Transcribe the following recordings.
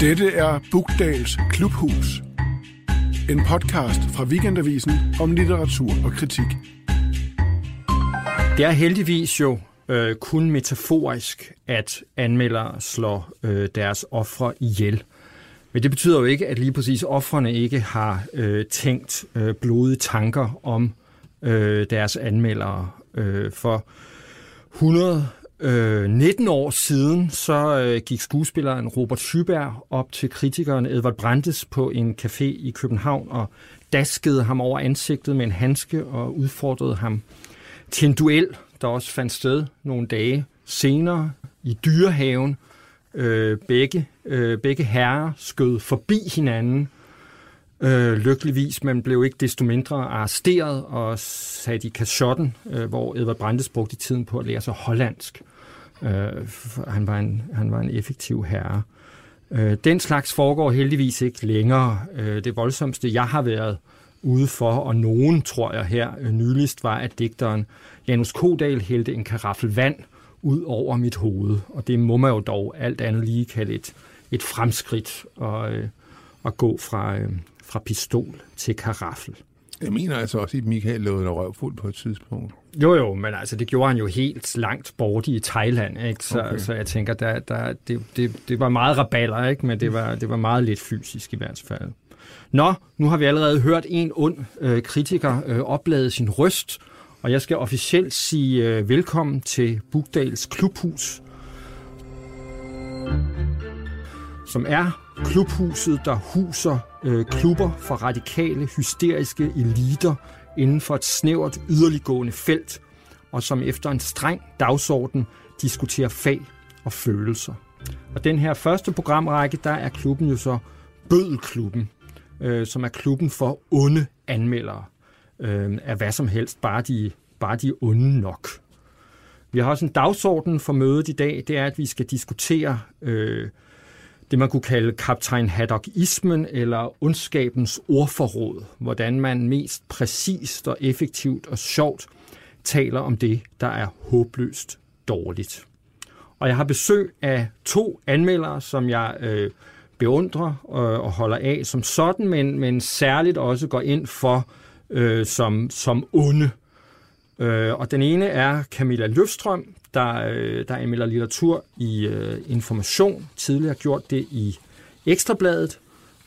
Dette er Bugdals Klubhus. En podcast fra Weekendavisen om litteratur og kritik. Det er heldigvis jo øh, kun metaforisk, at anmeldere slår øh, deres ofre ihjel. Men det betyder jo ikke, at lige præcis offrene ikke har øh, tænkt øh, blodige tanker om øh, deres anmeldere. Øh, for 100 Øh, 19 år siden så øh, gik skuespilleren Robert Schyberg op til kritikeren Edvard Brandes på en café i København og daskede ham over ansigtet med en handske og udfordrede ham til en duel, der også fandt sted nogle dage senere i dyrehaven. Øh, begge, øh, begge herrer skød forbi hinanden øh, lykkeligvis, men blev ikke desto mindre arresteret og sat i kashotten, øh, hvor Edvard Brandes brugte tiden på at lære sig hollandsk. Øh, han, var en, han var en effektiv herre. Øh, den slags foregår heldigvis ikke længere. Øh, det voldsomste, jeg har været ude for, og nogen, tror jeg her øh, nyligst, var, at digteren Janus Kodal hældte en karaffel vand ud over mit hoved. Og det må man jo dog alt andet lige kalde et, et fremskridt og, øh, at gå fra, øh, fra pistol til karaffel. Jeg mener altså også, at Michael lavede en røvfuld på et tidspunkt. Jo, jo, men altså, det gjorde han jo helt langt bort i Thailand, ikke? Så, okay. så jeg tænker, der, der, det, det, det var meget raballer, ikke? Men det var, det var meget lidt fysisk i hvert fald. Nå, nu har vi allerede hørt en ond øh, kritiker øh, oplade sin røst, og jeg skal officielt sige øh, velkommen til Bugdals Klubhus, som er klubhuset, der huser øh, klubber for radikale, hysteriske eliter inden for et snævert yderliggående felt, og som efter en streng dagsorden diskuterer fag og følelser. Og den her første programrække, der er klubben jo så Bødelklubben, øh, som er klubben for onde anmeldere øh, af hvad som helst, bare de, bare de onde nok. Vi har også en dagsorden for mødet i dag, det er, at vi skal diskutere øh, det, man kunne kalde kaptajn Haddockismen eller ondskabens ordforråd, hvordan man mest præcist og effektivt og sjovt taler om det, der er håbløst dårligt. Og jeg har besøg af to anmeldere, som jeg øh, beundrer og, og holder af som sådan, men, men særligt også går ind for øh, som, som onde. Øh, og den ene er Camilla Løfstrøm, der, øh, der anmelder litteratur i øh, Information, tidligere gjort det i Ekstrabladet,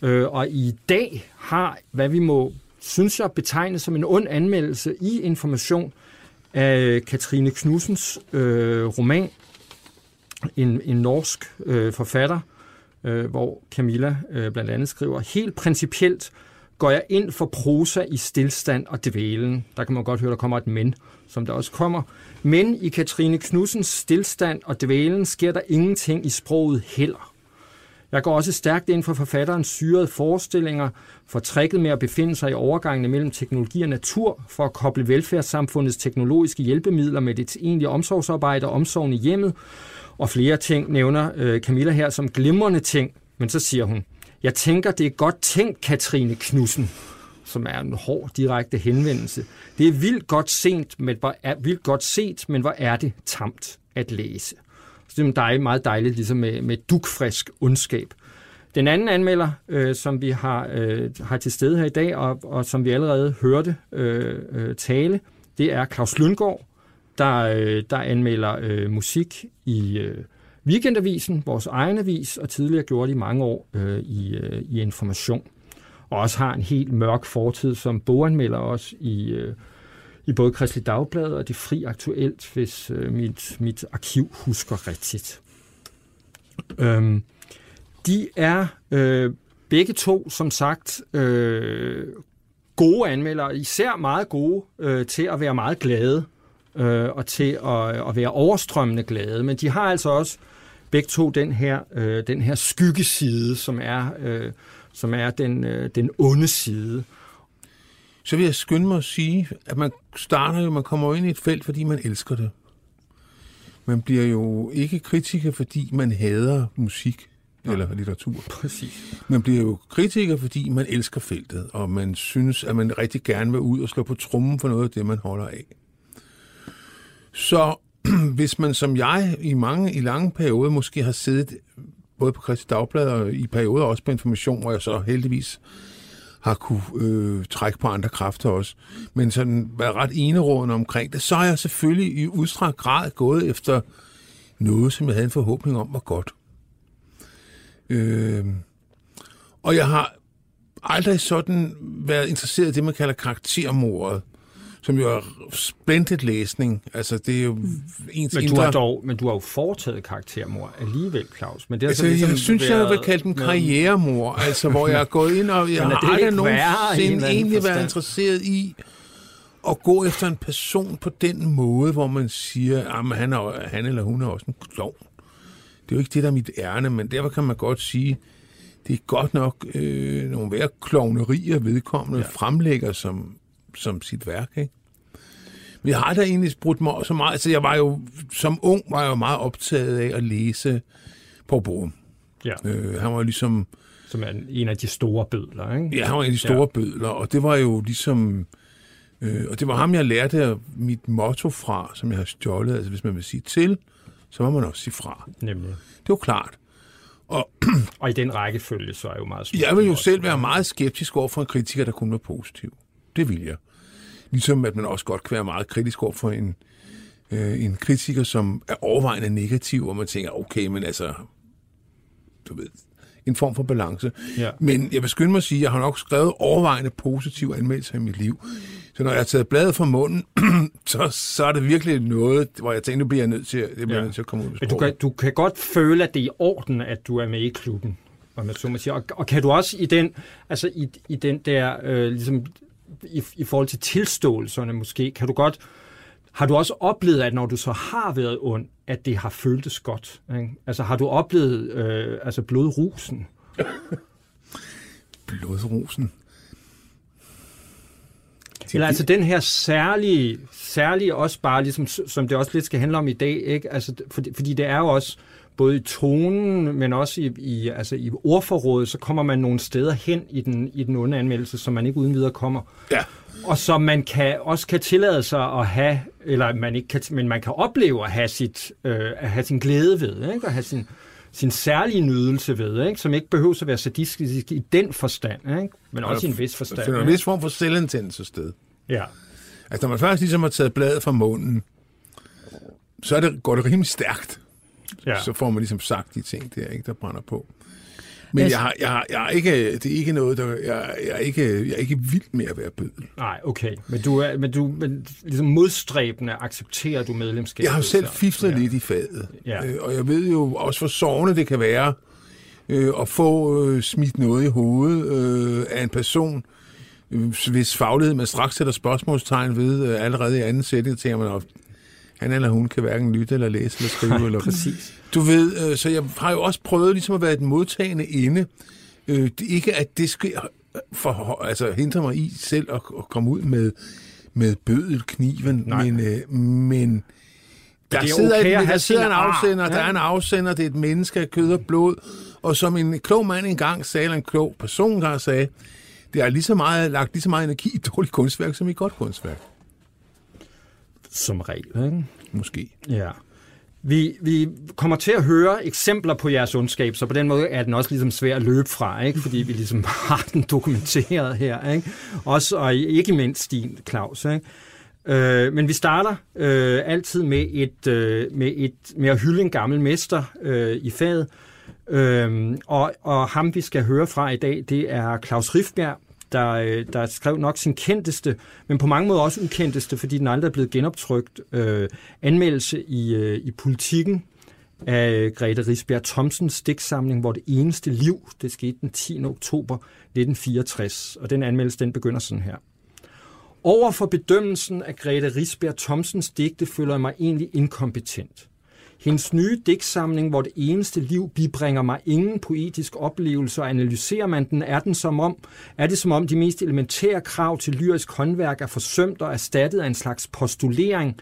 øh, og i dag har, hvad vi må, synes jeg, betegne som en ond anmeldelse i Information af Katrine Knudsens øh, roman, en, en norsk øh, forfatter, øh, hvor Camilla øh, blandt andet skriver, helt principielt går jeg ind for prosa i stillstand og dvælen. Der kan man godt høre, der kommer et men, som der også kommer. Men i Katrine Knudsens stillstand og dvælen sker der ingenting i sproget heller. Jeg går også stærkt ind for forfatterens syrede forestillinger, for trækket med at befinde sig i overgangene mellem teknologi og natur, for at koble velfærdssamfundets teknologiske hjælpemidler med det egentlige omsorgsarbejde og omsorgen i hjemmet, og flere ting nævner øh, Camilla her som glimrende ting, men så siger hun, jeg tænker, det er godt tænkt, Katrine Knudsen som er en hård direkte henvendelse. Det er vildt godt, sent, men hvor er, vildt godt set, men hvor er det tamt at læse. Så det er dejligt, meget dejligt ligesom med, med dukfrisk ondskab. Den anden anmelder, øh, som vi har, øh, har til stede her i dag, og, og som vi allerede hørte øh, øh tale, det er Claus Lyngård, der, øh, der anmelder øh, musik i øh, Weekendavisen, vores egen avis, og tidligere gjorde i mange år øh, i, øh, i Information og også har en helt mørk fortid som boganmelder også i, øh, i både Kristelig Dagblad og Det Fri Aktuelt, hvis øh, mit, mit arkiv husker rigtigt. Øhm, de er øh, begge to, som sagt, øh, gode anmeldere, især meget gode øh, til at være meget glade øh, og til at, at være overstrømmende glade, men de har altså også begge to den her, øh, den her skyggeside, som er øh, som er den, øh, den onde side. Så vil jeg skynde mig at sige, at man starter jo, man kommer ind i et felt, fordi man elsker det. Man bliver jo ikke kritiker, fordi man hader musik eller litteratur. Præcis. Man bliver jo kritiker, fordi man elsker feltet, og man synes, at man rigtig gerne vil ud og slå på trummen for noget af det, man holder af. Så hvis man som jeg i mange i lange perioder måske har siddet både på Christi Dagblad og i perioder også på Information, hvor jeg så heldigvis har kunne øh, trække på andre kræfter også. Men sådan været ret enerådende omkring det. Så har jeg selvfølgelig i udstrakt grad gået efter noget, som jeg havde en forhåbning om var godt. Øh, og jeg har aldrig sådan været interesseret i det, man kalder karaktermordet som jo er splendid læsning. Altså, det er jo mm. ens men du, indre... har dog, men du har jo foretaget karaktermor alligevel, Claus. Men det er altså, ligesom jeg synes, været... jeg vil kalde den karrieremor, altså, hvor jeg er gået ind, og jeg har aldrig nogensinde egentlig været interesseret i at gå efter en person på den måde, hvor man siger, at han, er, han eller hun er også en klovn. Det er jo ikke det, der er mit ærne, men derfor kan man godt sige, det er godt nok øh, nogle værre klovnerier vedkommende ja. fremlægger som som sit værk, ikke? Men jeg har da egentlig spurgt mig så meget. Altså, jeg var jo, som ung var jeg jo meget optaget af at læse på Borum. Ja. Øh, han var ligesom... Som er en af de store bødler, ikke? Ja, han var en af de store ja. bødler, og det var jo ligesom... Øh, og det var ham, jeg lærte mit motto fra, som jeg har stjålet. Altså, hvis man vil sige til, så må man også sige fra. Nemlig. Det var klart. Og, og i den rækkefølge, så er jeg jo meget Jeg vil jo selv være meget skeptisk over for en kritiker, der kun var positiv. Det vil jeg. Ligesom at man også godt kan være meget kritisk over for en, øh, en kritiker, som er overvejende negativ, og man tænker, okay, men altså, du ved, en form for balance. Ja. Men jeg vil skynde mig at sige, at jeg har nok skrevet overvejende positive anmeldelser i mit liv. Så når jeg har taget bladet fra munden, så, så er det virkelig noget, hvor jeg tænker, nu bliver jeg nødt til, det bliver ja. nødt til at komme ud Men du kan, du kan godt føle, at det er i orden, at du er med i klubben. Og, man så må sige. Og, og kan du også i den, altså i, i den der, øh, ligesom i, i forhold til tilståelserne måske, kan du godt, har du også oplevet, at når du så har været ond, at det har føltes godt? Ikke? Altså har du oplevet øh, altså blodrusen? blodrusen? Eller altså den her særlige, særlige også bare, ligesom, som det også lidt skal handle om i dag, ikke? Altså, fordi, fordi det er jo også, både i tonen, men også i, i, altså i ordforrådet, så kommer man nogle steder hen i den, i den onde anmeldelse, som man ikke uden videre kommer. Ja. Og som man kan, også kan tillade sig at have, eller man ikke kan, men man kan opleve at have, sit, øh, at have sin glæde ved, ikke? at have sin, sin særlige nydelse ved, ikke? som ikke behøver at være sadistisk i den forstand, ikke? men også i en vis forstand. Der er en vis form for selvintændelse sted. Ja. Altså, når man først ligesom har taget bladet fra munden, så er det, går det rimelig stærkt ja. så får man ligesom sagt de ting der, ikke, der brænder på. Men jeg, har, jeg, har, jeg har ikke, det er ikke noget, der, jeg, jeg, er ikke, jeg er ikke vild med at være bødel. Nej, okay. Men du er, men du, men ligesom modstræbende accepterer du medlemskab? Jeg har selv fiflet ja. lidt i faget. Ja. Øh, og jeg ved jo også, hvor sovende det kan være øh, at få øh, smidt noget i hovedet øh, af en person, øh, hvis faglighed man straks sætter spørgsmålstegn ved øh, allerede i anden sætning, tænker man, han eller hun kan hverken lytte eller læse eller skrive. Nej, eller... præcis. Du ved, øh, så jeg har jo også prøvet ligesom at være et modtagende inde. Øh, det, ikke at det skal for, altså, hindre mig i selv at, at komme ud med, med bødelkniven, Nej. men, øh, men der sidder, okay et, der sidder en afsender, ja. der er en afsender, det er et menneske af kød og blod, og som en klog mand engang sagde, en klog person engang sagde, det er lige så meget, lagt lige så meget energi i dårligt kunstværk, som i godt kunstværk. Som regel, ikke? Måske. Ja. Vi, vi kommer til at høre eksempler på jeres ondskab, så på den måde er den også ligesom svær at løbe fra, ikke? fordi vi ligesom har den dokumenteret her. Ikke? Også, og ikke mindst din, Claus. Ikke? Øh, men vi starter øh, altid med, et, øh, med, et, med at hylde en gammel mester øh, i faget. Øh, og, og ham, vi skal høre fra i dag, det er Claus Rifbjerg, der, øh, der skrev nok sin kendteste, men på mange måder også ukendteste, fordi den aldrig er blevet genoptrykt, øh, anmeldelse i, øh, i politikken af øh, Grete Risbjerg Thomsens digtsamling, hvor det eneste liv, det skete den 10. oktober 1964, og den anmeldelse, den begynder sådan her. Over for bedømmelsen af Grete Risbjerg Thomsens digte føler jeg mig egentlig inkompetent. Hendes nye digtsamling, hvor det eneste liv bibringer mig ingen poetisk oplevelse, og analyserer man den, er, den som om, er det som om de mest elementære krav til lyrisk håndværk er forsømt og erstattet af en slags postulering,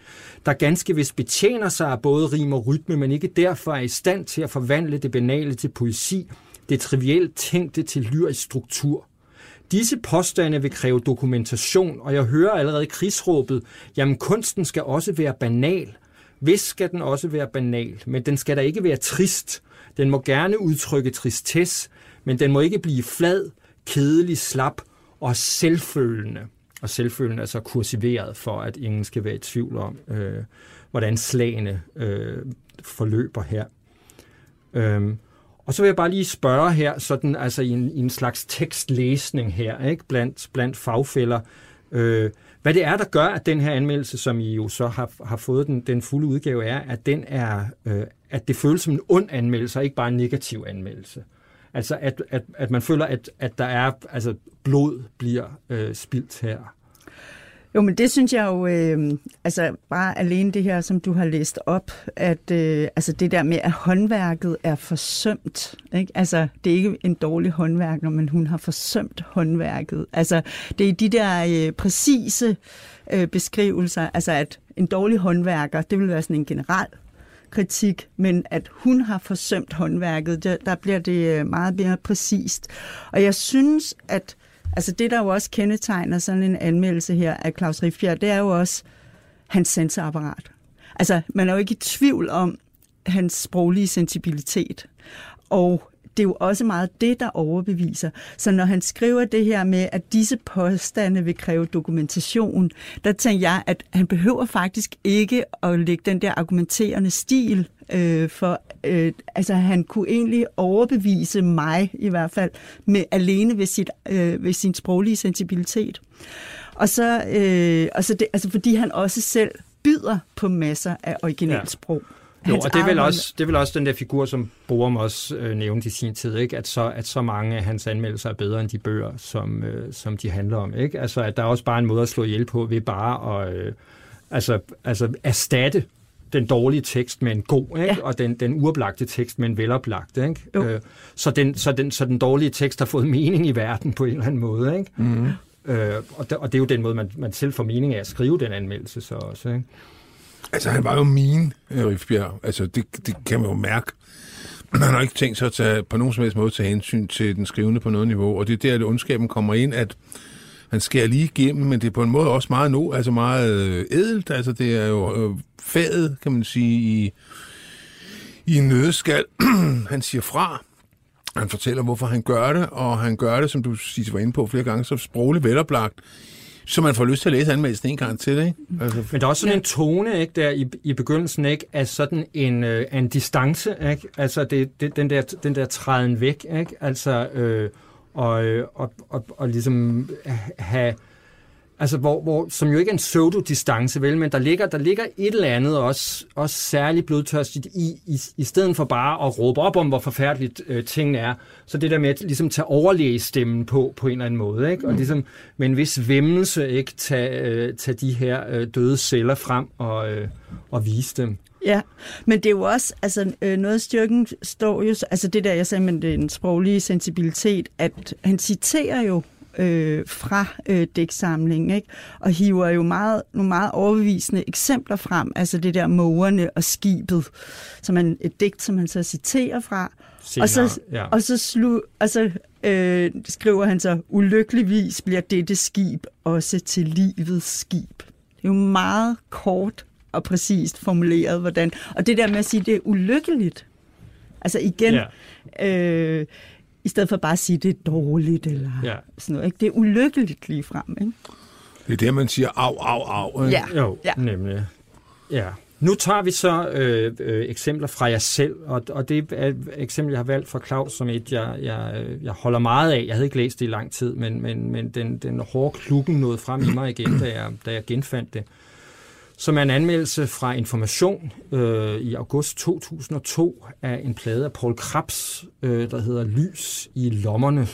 der ganske vist betjener sig af både rim og rytme, men ikke derfor er i stand til at forvandle det banale til poesi, det trivielt tænkte til lyrisk struktur. Disse påstande vil kræve dokumentation, og jeg hører allerede krigsråbet, jamen kunsten skal også være banal – hvis skal den også være banal, men den skal da ikke være trist. Den må gerne udtrykke tristesse, men den må ikke blive flad, kedelig, slap og selvfølgende. Og selvfølgende er så kursiveret for, at ingen skal være i tvivl om, øh, hvordan slagene øh, forløber her. Øhm, og så vil jeg bare lige spørge her, sådan, altså i en, i en slags tekstlæsning her, ikke, blandt, blandt fagfælder, øh, hvad det er, der gør, at den her anmeldelse, som I jo så har, har fået den, den fulde udgave, er, at den er, øh, at det føles som en ond anmeldelse, og ikke bare en negativ anmeldelse. Altså, at, at, at man føler, at, at der er, altså, blod bliver øh, spildt her. Jo, men det synes jeg jo, øh, altså bare alene det her, som du har læst op, at øh, altså det der med, at håndværket er forsømt. Ikke? Altså, det er ikke en dårlig håndværker, men hun har forsømt håndværket. Altså, det er de der øh, præcise øh, beskrivelser, altså at en dårlig håndværker, det vil være sådan en generel kritik, men at hun har forsømt håndværket, der, der bliver det øh, meget mere præcist. Og jeg synes, at Altså det, der jo også kendetegner sådan en anmeldelse her af Claus Riffbjerg, det er jo også hans sensorapparat. Altså man er jo ikke i tvivl om hans sproglige sensibilitet. Og det er jo også meget det, der overbeviser. Så når han skriver det her med, at disse påstande vil kræve dokumentation, der tænker jeg, at han behøver faktisk ikke at lægge den der argumenterende stil øh, for øh, altså han kunne egentlig overbevise mig i hvert fald med alene ved, sit, øh, ved sin sproglige sensibilitet. Og så, øh, og så det, altså fordi han også selv byder på masser af originalsprog. Ja. Jo, og det er, vel også, det er vel også den der figur, som Borum også øh, nævnte i sin tid, ikke? At, så, at så mange af hans anmeldelser er bedre end de bøger, som, øh, som de handler om. Ikke? Altså, at der er også bare en måde at slå ihjel på ved bare at øh, altså, altså erstatte den dårlige tekst med en god, ikke? Ja. og den, den uoplagte tekst med en veloplagt. Ikke? Øh, så, den, så, den, så den dårlige tekst har fået mening i verden på en eller anden måde. Ikke? Mm-hmm. Øh, og, det, og det er jo den måde, man, man selv får mening af at skrive den anmeldelse så også. Ikke? Altså, han var jo min, øh, Rifbjerg. Altså, det, det kan man jo mærke. Han har ikke tænkt sig at tage, på nogen som helst måde tage hensyn til den skrivende på noget niveau, og det er der, at ondskaben kommer ind, at han skærer lige igennem, men det er på en måde også meget no, altså meget øh, ædelt. Altså, det er jo øh, faget, kan man sige, i, i en nødskal. han siger fra, han fortæller, hvorfor han gør det, og han gør det, som du siger, var inde på flere gange, så sprogligt veloplagt, så man får lyst til at læse anmeldelsen en gang til, ikke? Altså, Men der er også sådan ja. en tone, ikke, der i, i begyndelsen, ikke, af sådan en, øh, en distance, ikke? Altså det, det, den, der, den der træden væk, ikke? Altså, øh, og, øh, og, og, og ligesom have Altså, hvor, hvor, som jo ikke er en pseudo-distance, vel, men der ligger, der ligger et eller andet også, også særligt blodtørstigt i, i, i stedet for bare at råbe op om, hvor forfærdeligt øh, tingene er. Så det der med at ligesom tage overlægestemmen på, på en eller anden måde, ikke? og mm. ligesom med en vis vemmelse ikke tage, øh, tage de her øh, døde celler frem og, øh, og vise dem. Ja, men det er jo også, altså øh, noget af styrken står jo, altså det der, jeg sagde med den sproglige sensibilitet, at han citerer jo øh, fra øh, dæksamlingen, ikke? og hiver jo meget, nogle meget overbevisende eksempler frem, altså det der mågerne og skibet, som er et digt, som han så citerer fra. Senere, og så, ja. og så, slu, og så øh, skriver han så, ulykkeligvis bliver dette skib også til livets skib. Det er jo meget kort og præcist formuleret, hvordan. Og det der med at sige, det er ulykkeligt. Altså igen, ja. øh, i stedet for bare at sige, det er dårligt, eller ja. sådan noget. Ikke? Det er ulykkeligt lige frem. Ikke? Det er det, man siger, au, au, au. Ikke? Ja. Jo, ja. nemlig. Ja. Nu tager vi så øh, øh, eksempler fra jer selv, og, og det er et eksempel, jeg har valgt fra Claus, som et, jeg, jeg, jeg holder meget af. Jeg havde ikke læst det i lang tid, men, men, men den, den hårde klukken nåede frem i mig igen, da jeg, da jeg genfandt det som er en anmeldelse fra Information øh, i august 2002 af en plade af Paul Krabs, øh, der hedder Lys i lommerne.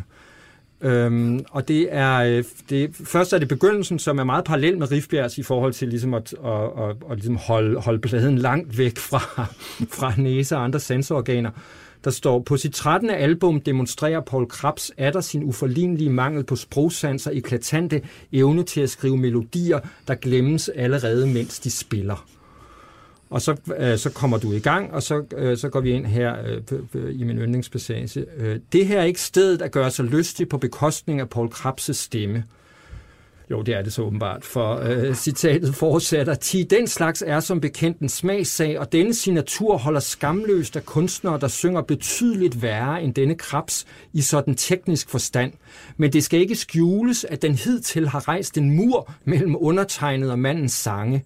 øhm, og det er, øh, det, først er det begyndelsen, som er meget parallel med Rifbjergs i forhold til ligesom at, at, at, at ligesom holde, holde pladen langt væk fra, fra næse og andre sensororganer. Der står, på sit 13. album demonstrerer Paul Krabs atter sin uforlignelige mangel på sprogsanser eklatante evne til at skrive melodier, der glemmes allerede, mens de spiller. Og så, øh, så kommer du i gang, og så, øh, så går vi ind her øh, øh i min yndlingspassage. Øh, det her er ikke stedet at gøre sig lystig på bekostning af Paul Krabs' stemme. Jo, det er det så åbenbart, for øh, citatet fortsætter. Ti, den slags er som bekendt en smagssag, og denne signatur holder skamløst af kunstnere, der synger betydeligt værre end denne krabs i sådan teknisk forstand. Men det skal ikke skjules, at den hidtil har rejst en mur mellem undertegnet og mandens sange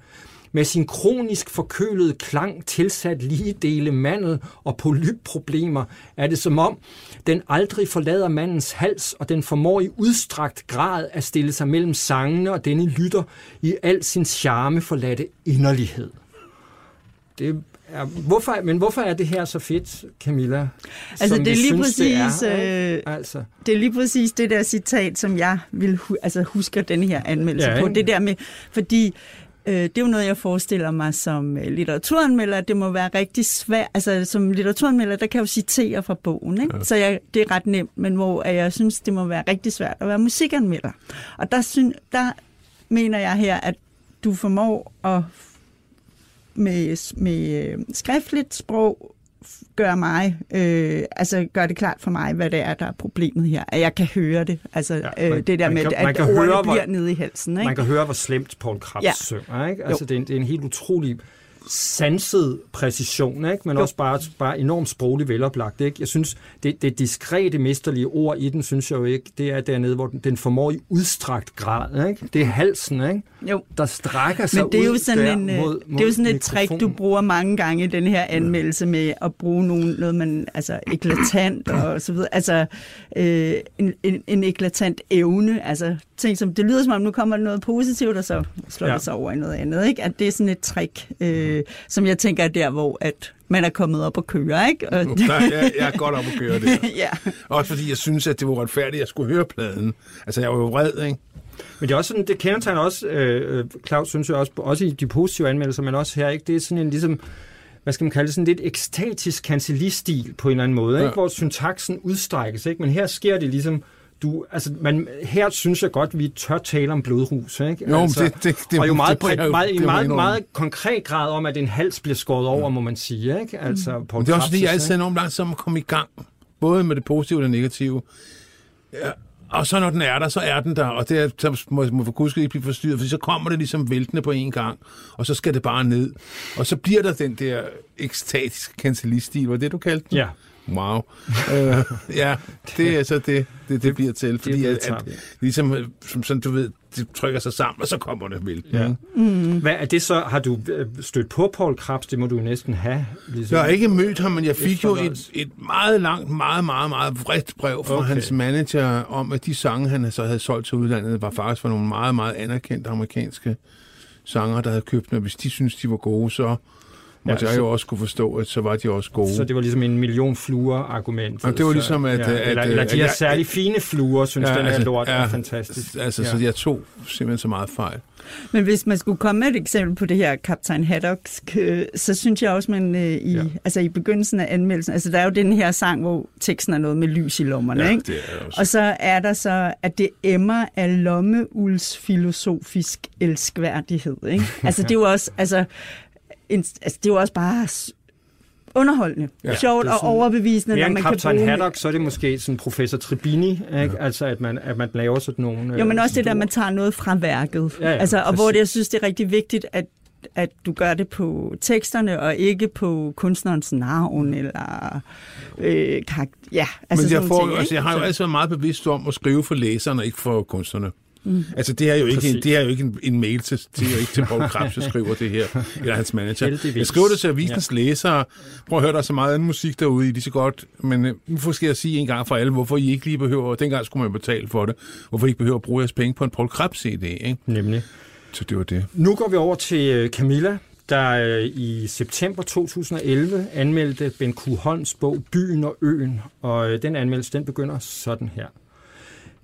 med sin kronisk forkølede klang tilsat lige dele mandel og polypproblemer, er det som om, den aldrig forlader mandens hals, og den formår i udstrakt grad at stille sig mellem sangene og denne lytter i al sin charme forladte inderlighed. Det er, hvorfor, men hvorfor er det her så fedt, Camilla? Altså, det er, lige synes, præcis, det, er, øh, altså. det er lige præcis det der citat, som jeg vil hu- altså, husker den her anmeldelse Ja, på. ikke? Det der med, fordi øh, det er jo noget, jeg forestiller mig som øh, litteraturanmelder, at det må være rigtig svært. Altså, som litteraturanmelder, der kan jeg jo citere fra bogen, ikke? Ja. så jeg, det er ret nemt, men hvor jeg synes, det må være rigtig svært at være musikanmelder. Og der, syn, der mener jeg her, at du formår at med, med øh, skriftligt sprog gør mig, øh, altså gør det klart for mig, hvad det er, der er problemet her. At jeg kan høre det. Altså Ja, ja, man- øh, det der med, kan- at, at ordene høre, hvor- bliver nede i halsen. Ikke? Man kan høre, hvor slemt Paul Krabs ja. Ja. synger. Ikke? Altså, det, er en, det er en helt utrolig sanset præcision, ikke? men Jo. også bare, bare enormt sprogligt veloplagt. Ikke? Jeg synes, det, det diskrete, mesterlige ord i den, synes jeg jo ikke, det er dernede, hvor den, den formår i udstrakt grad. Ikke? Det er halsen, ikke? Jo. der strækker sig Men det er jo ud sådan, en, øh, mod, mod det er jo sådan et trick, du bruger mange gange i den her anmeldelse med at bruge nogen, noget, man, altså eklatant og så videre. Altså øh, en, en, en eklatant evne. Altså ting som, det lyder som om, nu kommer der noget positivt, og så slår ja. det sig over i noget andet. Ikke? At det er sådan et trick, øh, som jeg tænker er der, hvor at man er kommet op og køre. Ikke? Og, Der, jeg, jeg er godt op at køre det. ja. Også fordi jeg synes, at det var retfærdigt, at jeg skulle høre pladen. Altså, jeg var jo vred, ikke? Men det er også sådan, det kendetegner også, øh, øh, Claus synes jeg også, også i de positive anmeldelser, men også her, ikke? det er sådan en ligesom, hvad skal man kalde det, sådan lidt ekstatisk kancellistil på en eller anden måde, Ja. ikke? hvor syntaksen udstrækkes, ikke? men her sker det ligesom, du, altså, man, her synes jeg godt, vi tør tale om blodrus, ikke? Jo, altså, det- det- det- og jo meget, det jo- meget, det meget, meget konkret grad om, at en hals bliver skåret over, må man sige, ikke? Altså, Paul Men det er også fordi, jeg altid er enormt langsom at komme i gang. Både med det positive og det negative. Ja. Og så når den er der, så er den der, og det er, så må, må for guds skyld ikke blive forstyrret, for så kommer det ligesom væltende på en gang, og så skal det bare ned. Og så bliver der den der ekstatiske kancelistil, var det, du kaldte den? Ja, Wow. øh, ja, det er så det, det, det bliver til. Fordi at, vedtager at, vi. ligesom, øh, som sådan, du ved, det trykker sig sammen, og så kommer det væltende. Ja. Mm. Hvad er det så? Har du øh, stødt på Paul Krabs? Det må du jo næsten have. Ligesom. Jeg har ikke mødt ham, men jeg fik jo et, et meget langt, meget, meget, meget vredt brev fra Okay. hans manager om, at de sange, han så havde solgt til udlandet, var faktisk for nogle meget, meget anerkendte amerikanske sanger, der havde købt dem. Og hvis de synes de var gode, så måtte Ja, ja, jeg jo også kunne forstå, at så var de også gode. Så det var ligesom en million fluer argument. Jamen, det var ligesom, at- ja, at- eller, at- eller de her særlig fine fluer, synes ja, den her lort er ja, fantastisk. Altså, ja. så jeg tog simpelthen så meget fejl. Men hvis man skulle komme med et eksempel på det her Kaptajn Haddocks, øh, så synes jeg også, man øh, i, Ja. ja. altså, i begyndelsen af anmeldelsen, altså der er jo den her sang, hvor teksten er noget med lys i lommerne, ikke? det er også. Og så er der så, at det emmer af lommeuls filosofisk elskværdighed. Ikke? Altså det er jo også, altså, en, altså, det er jo også bare underholdende, Ja, ja, sjovt er og overbevisende, Mere når man kan bruge... Haddock, så er det måske sådan professor Tribini, ikke? Altså, at man, at man laver sådan nogle... Jo, men øh, også det der, sådan man tager noget fra værket. Ja, ja, altså, og hvor det, jeg synes, det er rigtig vigtigt, at at du gør det på teksterne, og ikke på kunstnerens navn, eller øh, karakter. Ja, altså Men jeg, får, ting, altså, jeg har jo altid været meget bevidst om at skrive for læserne, og ikke for kunstnerne. Mm. Altså, det er jo ikke, Præcis. en, det er jo ikke en, en mail til, det er jo ikke til Paul Krabs, jeg skriver det her, eller hans manager. Heldigvis. Jeg skriver det til avisens ja. læsere. Prøv at høre, der er så meget anden musik derude, I er lige så godt. Men øh, nu skal jeg sige en gang for alle, hvorfor I ikke lige behøver, dengang skulle man betale for det, hvorfor I ikke behøver at bruge jeres penge på en Paul Krabs CD, ikke? Nemlig. Så det var det. Nu går vi over til øh, Camilla, der øh, i september 2011 anmeldte Ben. Holms bog Byen og Øen, og øh, den anmeldelse den begynder sådan her.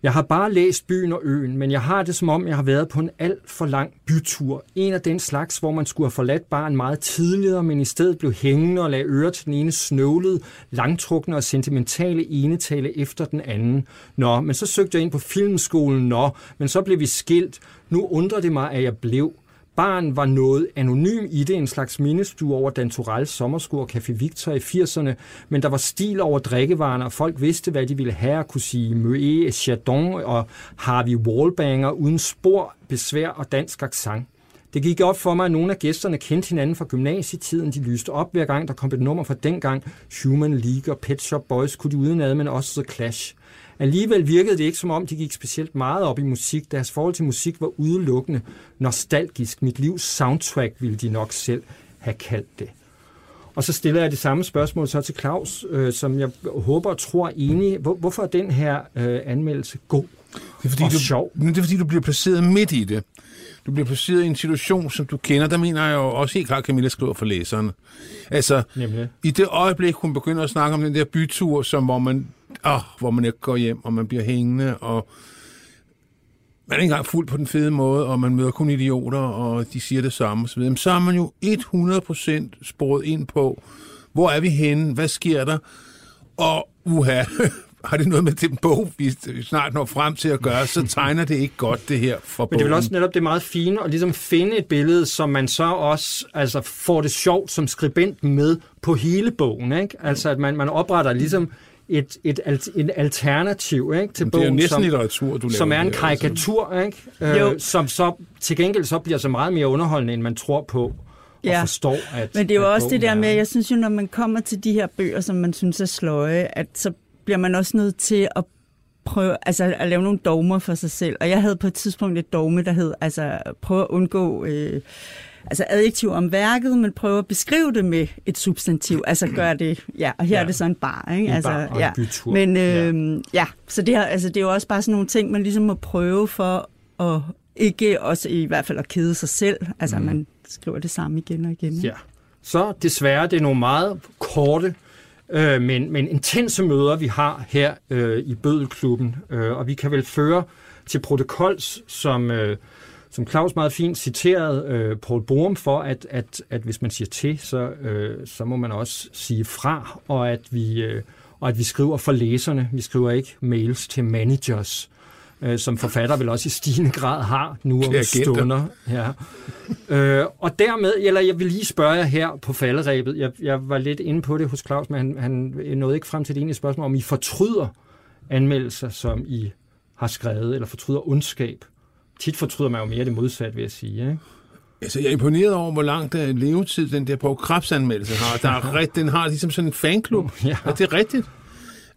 Jeg har bare læst Byen og Øen, men jeg har det som om, jeg har været på en alt for lang bytur. En af den slags, hvor man skulle have forladt barn meget tidligere, men i stedet blev hængende og lagde øre til den ene snøvlede, langtrukne og sentimentale enetale efter den anden. Nå, men så søgte jeg ind på filmskolen, nå, men så blev vi skilt. Nu undrer det mig, at jeg blev barn var noget anonym i det, en slags mindestue over Dan Turals sommerskur Café Victor i 80'erne, men der var stil over drikkevarerne, og folk vidste, hvad de ville have, kunne sige Møe, Chardon og Harvey Wallbanger uden spor, besvær og dansk accent. Det gik op for mig, at nogle af gæsterne kendte hinanden fra gymnasietiden. De lyste op hver gang, der kom et nummer fra dengang. Human League og Pet Shop Boys kunne de udenad, men også The Clash. Alligevel virkede det ikke som om, de gik specielt meget op i musik. Deres forhold til musik var udelukkende nostalgisk. Mit livs soundtrack ville de nok selv have kaldt det. Og så stiller jeg det samme spørgsmål så til Claus, øh, som jeg håber og tror enig. Hvor, hvorfor er den her øh, anmeldelse god Det er, fordi og du, sjov? Men det er fordi, du bliver placeret midt i det. Du bliver placeret i en situation, som du kender. Der mener jeg jo også helt klart, Camilla skriver for læserne. Altså, Nemlig. i det øjeblik, hun begynder at snakke om den der bytur, som, hvor, man, åh, hvor man ikke går hjem, og man bliver hængende, og man er ikke engang fuld på den fede måde, og man møder kun idioter, og de siger det samme osv., jamen, så er man jo 100% sporet ind på, hvor er vi henne, hvad sker der, og uha, har det noget med den bog, vi snart når frem til at gøre, så tegner det ikke godt, det her for Men det er vel bogen. også netop det meget fine at ligesom finde et billede, som man så også altså, får det sjovt som skribent med på hele bogen. Ikke? Altså at man, man opretter ligesom et, et, alt, en alternativ ikke, til det er jo bogen, næsten som, litteratur, du laver. som er en her, altså. karikatur, ikke? Jo. Øh, som så til gengæld så bliver så meget mere underholdende, end man tror på og Ja. forstår, at Men det er jo at også det bogen der med, er. jeg synes jo, når man kommer til de her bøger, som man synes er sløje, at så bliver man også nødt til at prøve, altså at lave nogle dogmer for sig selv. Og jeg havde på et tidspunkt et dogme, der hed, altså prøve at undgå øh, altså adjektiv om værket, men prøve at beskrive det med et substantiv. Altså gøre det, ja, og her Ja. er det så en bar, ikke? En altså, bar og ja. bytur. Men øh, Ja. ja. ja, så det, her, altså, det er jo også bare sådan nogle ting, man ligesom må prøve for at ikke også i hvert fald at kede sig selv. Altså, mm. man skriver det samme igen og igen. ikke? Ja. Så desværre, det er nogle meget korte, øh, men, men intense møder, vi har her øh, i Bødelklubben. Øh, og vi kan vel føre til protokols, som, øh, som Claus meget fint citerede øh, Paul Borum for, at, at, at hvis man siger til, så, øh, så må man også sige fra, og at vi... Øh, og at vi skriver for læserne. Vi skriver ikke mails til managers, øh, som forfatter vel også i stigende grad har nu om stunder. Ja. Øh, og dermed, eller jeg vil lige spørge jer her på falderæbet, jeg, jeg var lidt inde på det hos Claus, men han, han nåede ikke frem til det ene spørgsmål, om I fortryder anmeldelser, som I har skrevet, eller fortryder ondskab. Tit fortryder man jo mere det modsatte, vil jeg sige. Ikke? Altså, jeg er imponeret over, hvor lang der levetid den der på krebsanmeldelse har. Der er den har ligesom sådan en fanklub. Ja. Og det er rigtigt.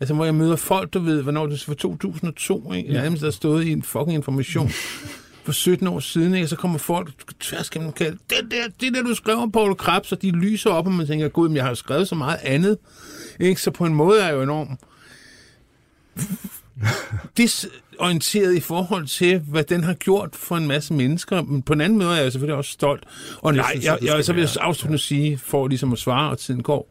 Altså, hvor jeg møder folk, du ved, hvornår det var 2002, ikke? Nærmest der stod i en fucking information for 17 år siden, ikke? Og så kommer folk tværs gennem kalde, det der, det der, du skrev om Paul Krebs, og de lyser op, og man tænker, gud, men jeg har jo skrevet så meget andet. Ikke? Så på en måde er jeg jo enormt desorienteret i forhold til, hvad den har gjort for en masse mennesker. Men på en anden måde er jeg selvfølgelig også stolt. Og nej, jeg, jeg, jeg, så vil jeg afsluttende sige, for ligesom at svare, og tiden går.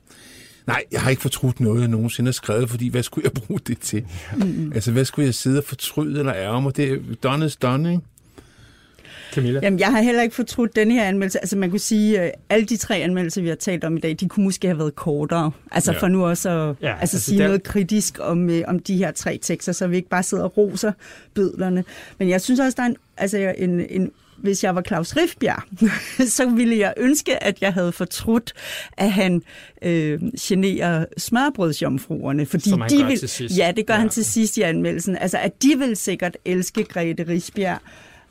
Nej, jeg har ikke fortrudt noget, jeg nogensinde har skrevet, fordi hvad skulle jeg bruge det til? Mm. Altså, hvad skulle jeg sidde og fortryde eller ærge mig? Det er done is done, ikke? Camilla? Jamen, jeg har heller ikke fortrudt den her anmeldelse. Altså, man kunne sige, at alle de tre anmeldelser, vi har talt om i dag, de kunne måske have været kortere. Altså, Ja. for nu også at Ja, altså, altså, sige der... noget kritisk om, øh, om de her tre tekster, så vi ikke bare sidder og roser bødlerne. Men jeg synes også, der er en, altså, en, en hvis jeg var Claus Rifbjerg, så ville jeg ønske, at jeg havde fortrudt, at han øh, generer smørbrødsjomfruerne. Fordi Som han de gør vil, til sidst. Ja, det gør Ja. han til sidst i anmeldelsen. Altså, at de vil sikkert elske Grete Risbjerg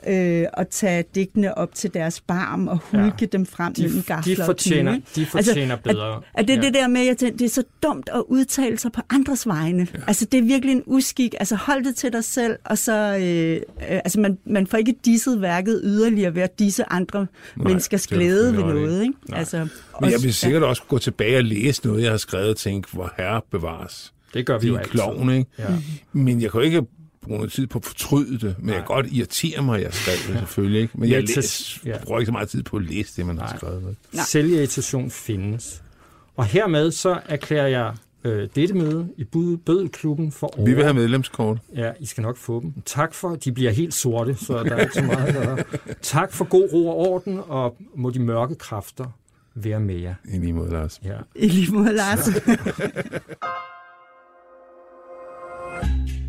øh, og tage digtene op til deres barm og hulke ja. dem frem De, mellem de gafler og fortjener, knive. de fortjener bedre. At, at det er Ja. ja. det der med, at jeg tænker, det er så dumt at udtale sig på andres vegne. Ja. Altså, det er virkelig en uskik. Altså, hold det til dig selv, og så... Øh, øh, altså, man, man får ikke disset værket yderligere ved at disse andre Nej, menneskers er glæde ved noget, ikke? Nej. Altså, Men jeg også- vil sikkert også gå tilbage og læse noget, jeg har skrevet og tænke, hvor herre bevares. Det gør vi Vi jo er altid. klovn, ikke? Ja. Men jeg kan ikke bruge noget tid på at fortryde det, men jeg kan godt irritere mig, at jeg skrev det selvfølgelig, ikke? Men jeg læs, ja. bruger ikke så meget tid på at læse det, man har Nej. skrevet. Vel? Nej. Selvirritation findes. Og hermed så erklærer jeg øh, dette møde i Bødelklubben for over. Vi vil have medlemskort. Ja, I skal nok få dem. Tak for, de bliver helt sorte, så der er ikke så meget gøre. Tak for god ro og orden, og må de mørke kræfter være med jer. I lige måde, Lars. Ja. I lige måde, Lars.